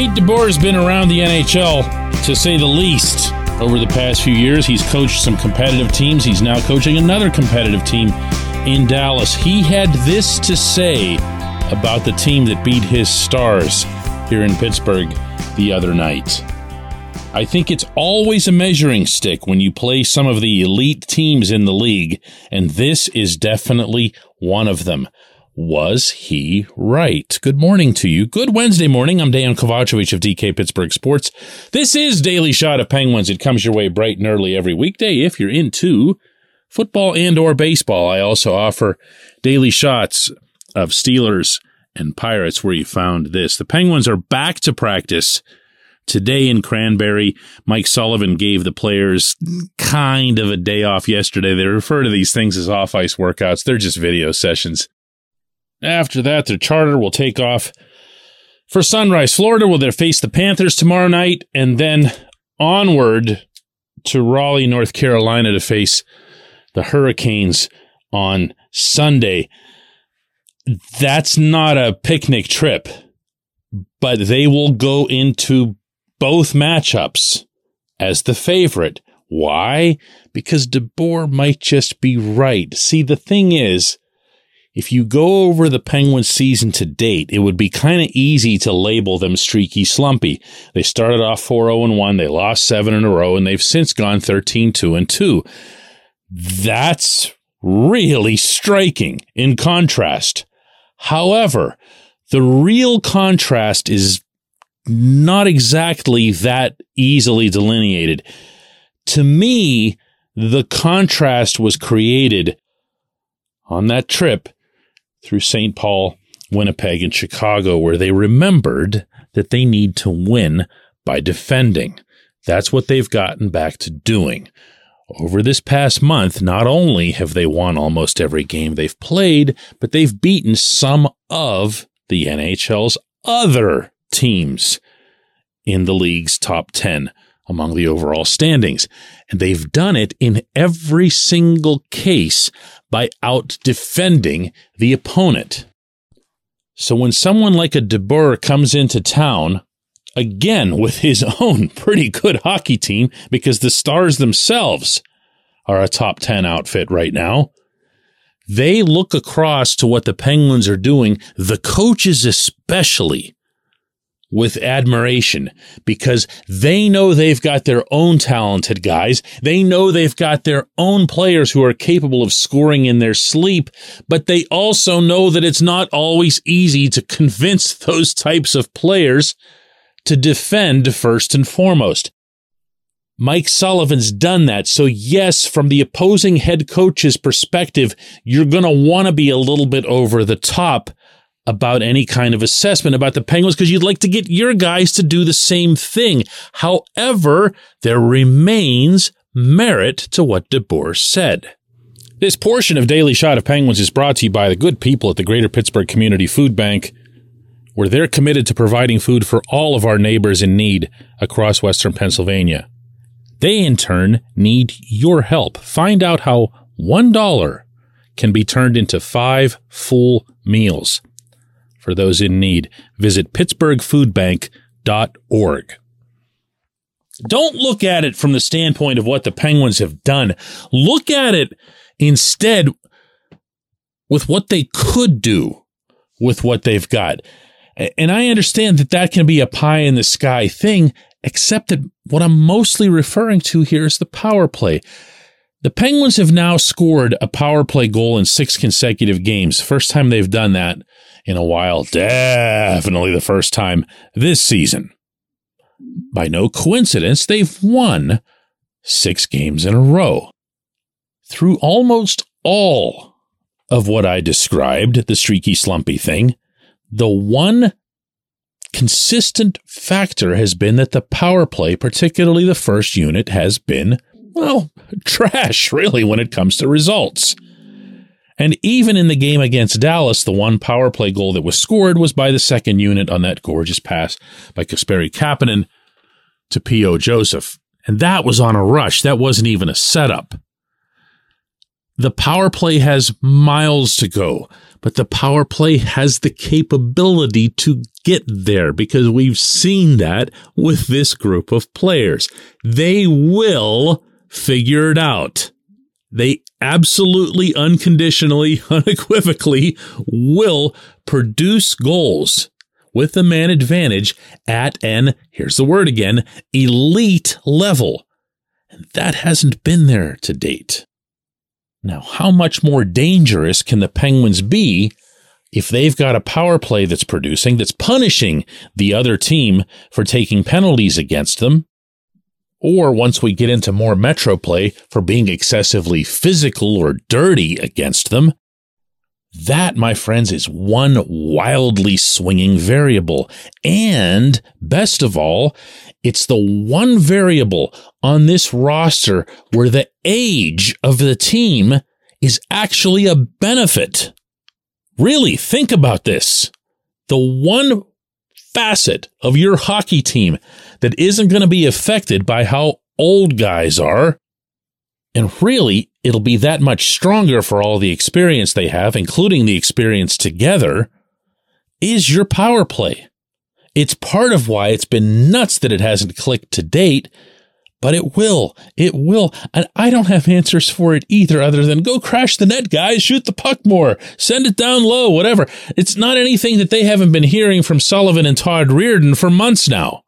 Pete DeBoer has been around the NHL, to say the least, over the past few years. He's coached some competitive teams. He's now coaching another competitive team in Dallas. He had this to say about the team that beat his stars here in Pittsburgh the other night. I think it's always a measuring stick when you play some of the elite teams in the league, and this is definitely one of them. Was he right? Good morning to you. Good Wednesday morning. I'm Dan Kovacevic of DK Pittsburgh Sports. This is Daily Shot of Penguins. It comes your way bright and early every weekday if you're into football and or baseball. I also offer daily shots of Steelers and Pirates where you found this. The Penguins are back to practice today in Cranberry. Mike Sullivan gave the players kind of a day off yesterday. They refer to these things as off ice workouts. They're just video sessions. After that, their charter will take off for Sunrise, Florida, where they'll face the Panthers tomorrow night, and then onward to Raleigh, North Carolina to face the Hurricanes on Sunday. That's not a picnic trip, but they will go into both matchups as the favorite. Why? Because DeBoer might just be right. See, the thing is, if you go over the Penguins season to date, it would be kind of easy to label them streaky slumpy. They started off 4-0 1, they lost 7 in a row and they've since gone 13-2 and 2. That's really striking in contrast. However, the real contrast is not exactly that easily delineated. To me, the contrast was created on that trip through St. Paul, Winnipeg, and Chicago, where they remembered that they need to win by defending. That's what they've gotten back to doing. Over this past month, not only have they won almost every game they've played, but they've beaten some of the NHL's other teams in the league's top 10 among the overall standings. And they've done it in every single case by out defending the opponent. So when someone like a DeBoer comes into town, again with his own pretty good hockey team, because the Stars themselves are a top 10 outfit right now, they look across to what the Penguins are doing, the coaches especially, with admiration because they know they've got their own talented guys. They know they've got their own players who are capable of scoring in their sleep, but they also know that it's not always easy to convince those types of players to defend first and foremost. Mike Sullivan's done that. So yes, from the opposing head coach's perspective, you're going to want to be a little bit over the top about any kind of assessment about the Penguins because you'd like to get your guys to do the same thing. However, there remains merit to what DeBoer said. This portion of Daily Shot of Penguins is brought to you by the good people at the Greater Pittsburgh Community Food Bank, where they're committed to providing food for all of our neighbors in need across Western Pennsylvania. They, in turn, need your help. Find out how $1 can be turned into five full meals for those in need. Visit pittsburghfoodbank.org. Don't look at it from the standpoint of what the Penguins have done. Look at it instead with what they could do with what they've got. And I understand that that can be a pie in the sky thing, except that what I'm mostly referring to here is the power play. The Penguins have now scored a power play goal in six consecutive games. First time they've done that in a while. Definitely the first time this season. By no coincidence, they've won six games in a row. Through almost all of what I described, the streaky slumpy thing, the one consistent factor has been that the power play, particularly the first unit, has been, well, trash, really, when it comes to results. And even in the game against Dallas, the one power play goal that was scored was by the second unit on that gorgeous pass by Kasperi Kapanen to P.O. Joseph. And that was on a rush. That wasn't even a setup. The power play has miles to go, but the power play has the capability to get there because we've seen that with this group of players. They will figure it out. They absolutely, unconditionally, unequivocally will produce goals with the man advantage at an, here's the word again, elite level. And that hasn't been there to date. Now, how much more dangerous can the Penguins be if they've got a power play that's producing, that's punishing the other team for taking penalties against them? Or once we get into more metro play for being excessively physical or dirty against them, that, my friends, is one wildly swinging variable. And best of all, it's the one variable on this roster where the age of the team is actually a benefit. Really think about this. The one facet of your hockey team that isn't going to be affected by how old guys are. And really, it'll be that much stronger for all the experience they have, including the experience together, is your power play. It's part of why it's been nuts that it hasn't clicked to date, but it will. It will. And I don't have answers for it either, other than go crash the net, guys, shoot the puck more, send it down low, whatever. It's not anything that they haven't been hearing from Sullivan and Todd Reirden for months now.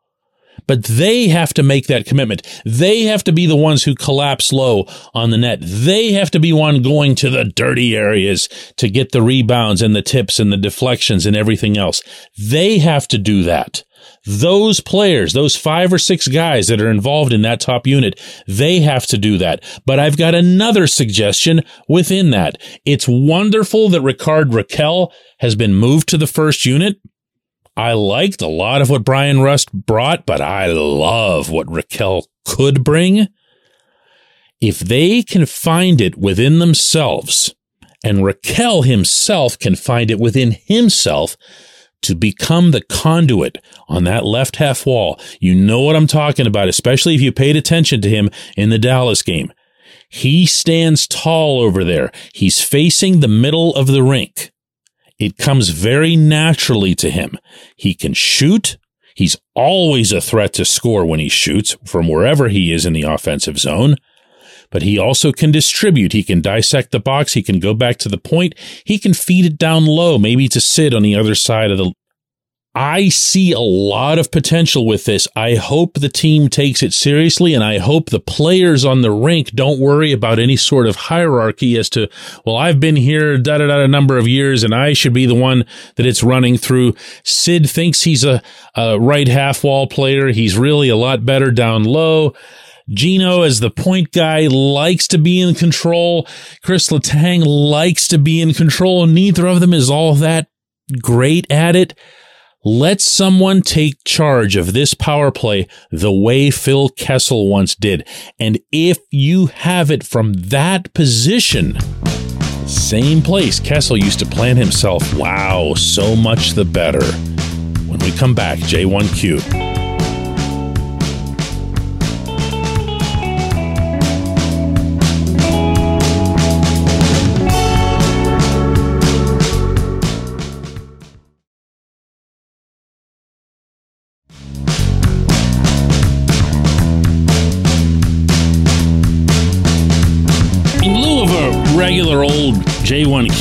But they have to make that commitment. They have to be the ones who collapse low on the net. They have to be one going to the dirty areas to get the rebounds and the tips and the deflections and everything else. They have to do that. Those players, those five or six guys that are involved in that top unit, they have to do that. But I've got another suggestion within that. It's wonderful that Rickard Rakell has been moved to the first unit. I liked a lot of what Bryan Rust brought, but I love what Rakell could bring. If they can find it within themselves, and Rakell himself can find it within himself to become the conduit on that left half wall, you know what I'm talking about, especially if you paid attention to him in the Dallas game. He stands tall over there. He's facing the middle of the rink. It comes very naturally to him. He can shoot. He's always a threat to score when he shoots from wherever he is in the offensive zone. But he also can distribute. He can dissect the box. He can go back to the point. He can feed it down low, maybe to Sid on the other side of the I see a lot of potential with this. I hope the team takes it seriously and I hope the players on the rink don't worry about any sort of hierarchy as to, well, I've been here da da da a number of years and I should be the one that it's running through. Sid thinks he's a, a right half wall player. He's really a lot better down low. Gino, as the point guy, likes to be in control. Chris Letang likes to be in control. Neither of them is all that great at it. Let someone take charge of this power play the way Phil Kessel once did. And if you have it from that position, same place Kessel used to plant himself, wow, so much the better. When we come back, J1Q.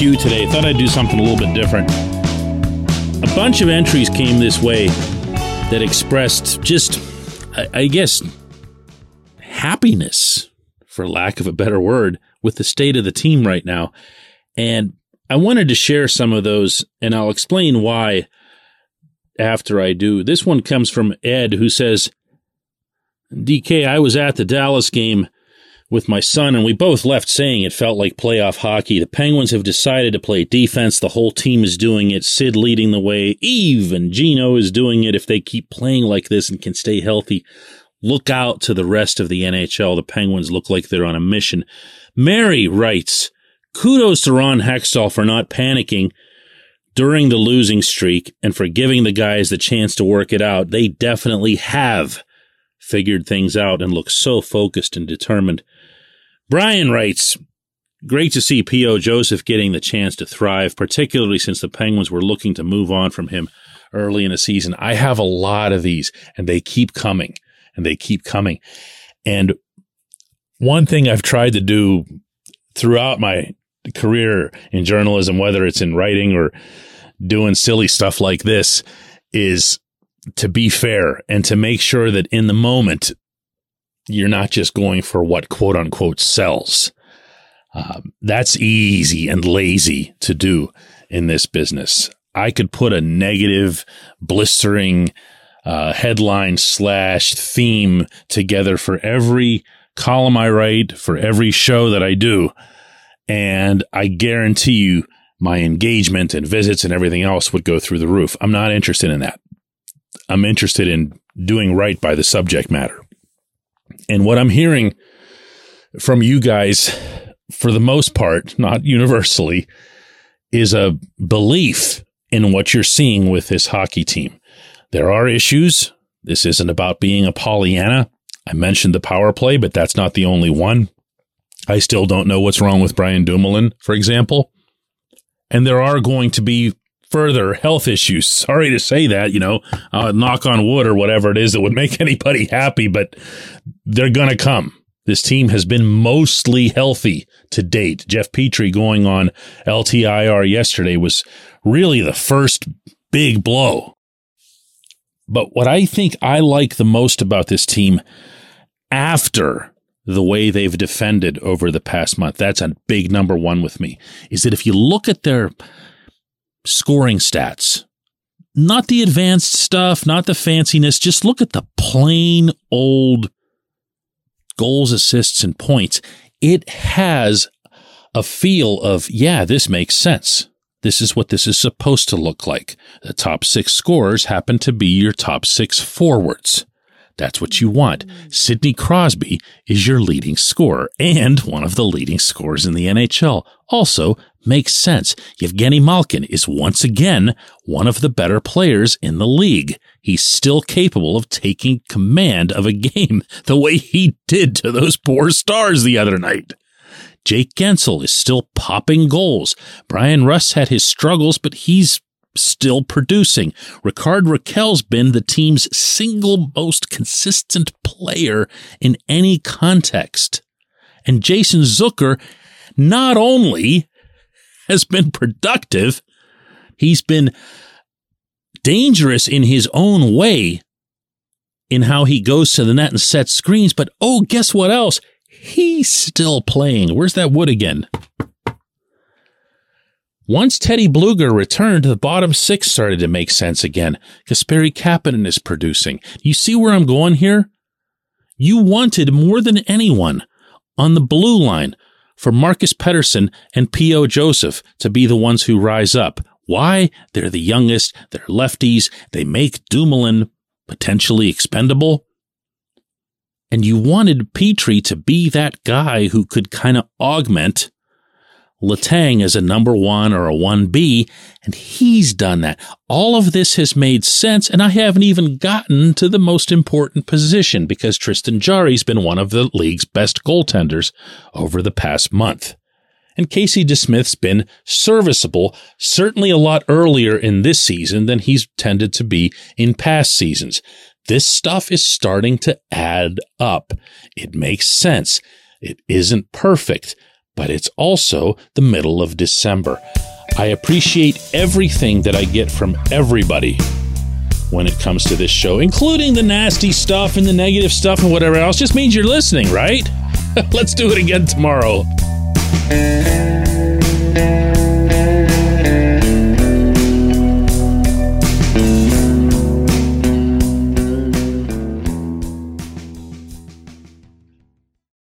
J1Q today. Thought I'd do something a little bit different. A bunch of entries came this way that expressed just, I, I guess, happiness, for lack of a better word, with the state of the team right now. And I wanted to share some of those, and I'll explain why after I do. This one comes from Ed, who says, DK, I was at the Dallas game with my son, and we both left saying it felt like playoff hockey. The Penguins have decided to play defense. The whole team is doing it. Sid leading the way. Eve and Gino is doing it. If they keep playing like this and can stay healthy, look out to the rest of the NHL. The Penguins look like they're on a mission. Mary writes, kudos to Ron Hextall for not panicking during the losing streak and for giving the guys the chance to work it out. They definitely have figured things out and look so focused and determined. Brian writes, great to see P.O. Joseph getting the chance to thrive, particularly since the Penguins were looking to move on from him early in the season. I have a lot of these and they keep coming and they keep coming. And one thing I've tried to do throughout my career in journalism, whether it's in writing or doing silly stuff like this, is to be fair and to make sure that in the moment, you're not just going for what quote unquote sells. Um, that's easy and lazy to do in this business. I could put a negative, blistering uh, headline slash theme together for every column I write, for every show that I do. And I guarantee you my engagement and visits and everything else would go through the roof. I'm not interested in that. I'm interested in doing right by the subject matter. And what I'm hearing from you guys, for the most part, not universally, is a belief in what you're seeing with this hockey team. There are issues. This isn't about being a Pollyanna. I mentioned the power play, but that's not the only one. I still don't know what's wrong with Brian Dumoulin, for example. And there are going to be further health issues. Sorry to say that, you know, uh, knock on wood or whatever it is that would make anybody happy, but they're going to come. This team has been mostly healthy to date. Jeff Petry going on LTIR yesterday was really the first big blow. But what I think I like the most about this team after the way they've defended over the past month, that's a big number one with me, is that if you look at their scoring stats, not the advanced stuff, not the fanciness, just look at the plain old goals, assists, and points. It has a feel of, yeah, this makes sense. This is what this is supposed to look like. The top six scorers happen to be your top six forwards. That's what you want. Mm. Sidney Crosby is your leading scorer and one of the leading scorers in the NHL. Also makes sense. Yevgeny Malkin is once again one of the better players in the league. He's still capable of taking command of a game the way he did to those poor stars the other night. Jake Guentzel is still popping goals. Bryan Rust had his struggles, but he's still producing. Rickard Rakell's been the team's single most consistent player in any context. And Jason Zucker not only has been productive, he's been dangerous in his own way in how he goes to the net and sets screens, but oh, guess what else? He's still playing. Where's that wood again? Once Teddy Blueger returned, the bottom six started to make sense again. Kasperi Kapanen is producing. You see where I'm going here? You wanted more than anyone on the blue line for Marcus Pettersson and P.O. Joseph to be the ones who rise up. Why? They're the youngest, they're lefties, they make Dumoulin potentially expendable. And you wanted Petry to be that guy who could kind of augment Letang is a number one or a 1B, and he's done that. All of this has made sense, and I haven't even gotten to the most important position because Tristan Jarry's been one of the league's best goaltenders over the past month. And Casey DeSmith's been serviceable, certainly a lot earlier in this season than he's tended to be in past seasons. This stuff is starting to add up. It makes sense. It isn't perfect, but it's also the middle of December. I appreciate everything that I get from everybody when it comes to this show, including the nasty stuff and the negative stuff and whatever else. Just means you're listening, right? Let's do it again tomorrow.